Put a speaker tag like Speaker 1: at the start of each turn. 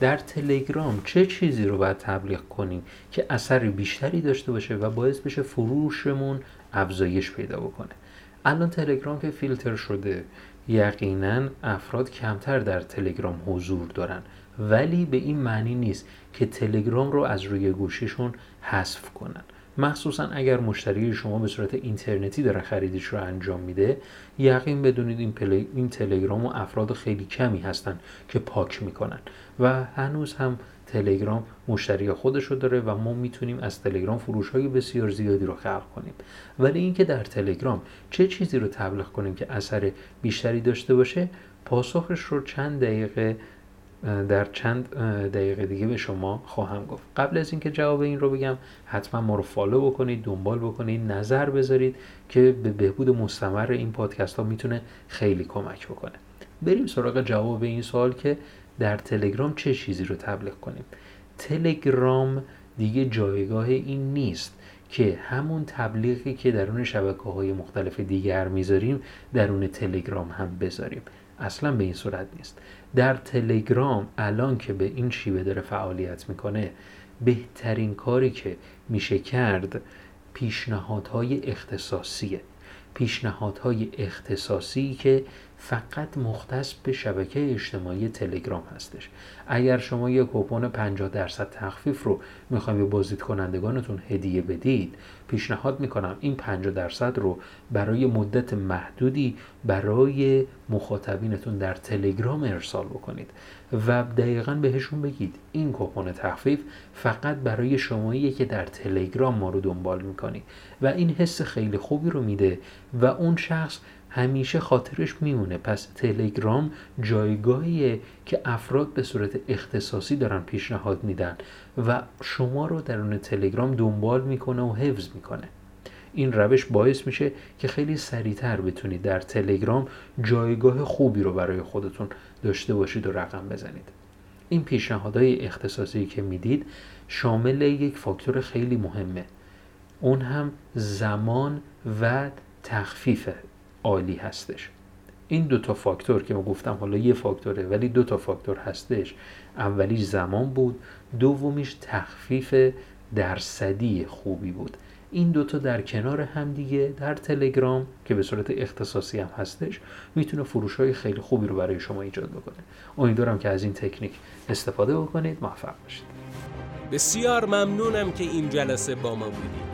Speaker 1: در تلگرام چه چیزی رو باید تبلیغ کنیم که اثر بیشتری داشته باشه و باعث بشه فروشمون افزایش پیدا بکنه؟ الان تلگرام که فیلتر شده یقینا افراد کمتر در تلگرام حضور دارن. ولی به این معنی نیست که تلگرام رو از روی گوشیشون حذف کنن. مخصوصا اگر مشتری شما به صورت اینترنتی داره خریدش رو انجام میده یقین بدونید این, این تلگرام و افراد خیلی کمی هستن که پاک می‌کنن و هنوز هم تلگرام مشتری خودش رو داره و ما می‌تونیم از تلگرام فروش های بسیار زیادی رو خلق کنیم. ولی اینکه در تلگرام چه چیزی رو تبلیغ کنیم که اثر بیشتری داشته باشه پاسخش رو چند دقیقه در چند دقیقه دیگه به شما خواهم گفت. قبل از اینکه جواب این رو بگم حتما ما رو فالو بکنید دنبال بکنید نظر بذارید که به بهبود مستمر این پادکست ها می‌تونه خیلی کمک بکنه. بریم سراغ جواب این سوال که در تلگرام چه چیزی رو تبلیغ کنیم؟ تلگرام دیگه جایگاه این نیست که همون تبلیغی که درون شبکه های مختلف دیگر می‌ذاریم درون تلگرام هم بذاریم. اصلا به این صورت نیست. در تلگرام الان که به این شیوه داره فعالیت می‌کنه بهترین کاری که میشه کرد پیشنهادهای اختصاصیه. پیشنهادهای اختصاصی که فقط مختص به شبکه اجتماعی تلگرام هستش. اگر شما یک کوپن 50 درصد تخفیف رو می‌خوایم به بازدید کنندگانتون هدیه بدید پیشنهاد می‌کنم این 50 درصد رو برای مدت محدودی برای مخاطبینتون در تلگرام ارسال بکنید و دقیقا بهشون بگید این کوپن تخفیف فقط برای شماییه که در تلگرام ما رو دنبال می‌کنید. و این حس خیلی خوبی رو میده و اون شخص همیشه خاطرش میمونه. پس تلگرام جایگاهیه که افراد به صورت اختصاصی دارن پیشنهاد میدن و شما رو درون تلگرام دنبال می‌کنه و حفظ می‌کنه. این روش باعث میشه که خیلی سریعتر بتونید در تلگرام جایگاه خوبی رو برای خودتون داشته باشید و رقم بزنید. این پیشنهادهای اختصاصی که می‌دید شامل یک فاکتور خیلی مهمه. اون هم زمان و تخفیفه. عالی هستش. این دو تا فاکتور که ما گفتم حالا یه فاکتوره ولی دو تا فاکتور هستش. اولیش زمان بود دومیش تخفیف درصدی خوبی بود. این دوتا در کنار هم دیگه در تلگرام که به صورت اختصاصی هم هستش می‌تونه فروش های خیلی خوبی رو برای شما ایجاد بکنه. امیدوارم که از این تکنیک استفاده بکنید. موفق باشید.
Speaker 2: بسیار ممنونم که این جلسه با ما بودید.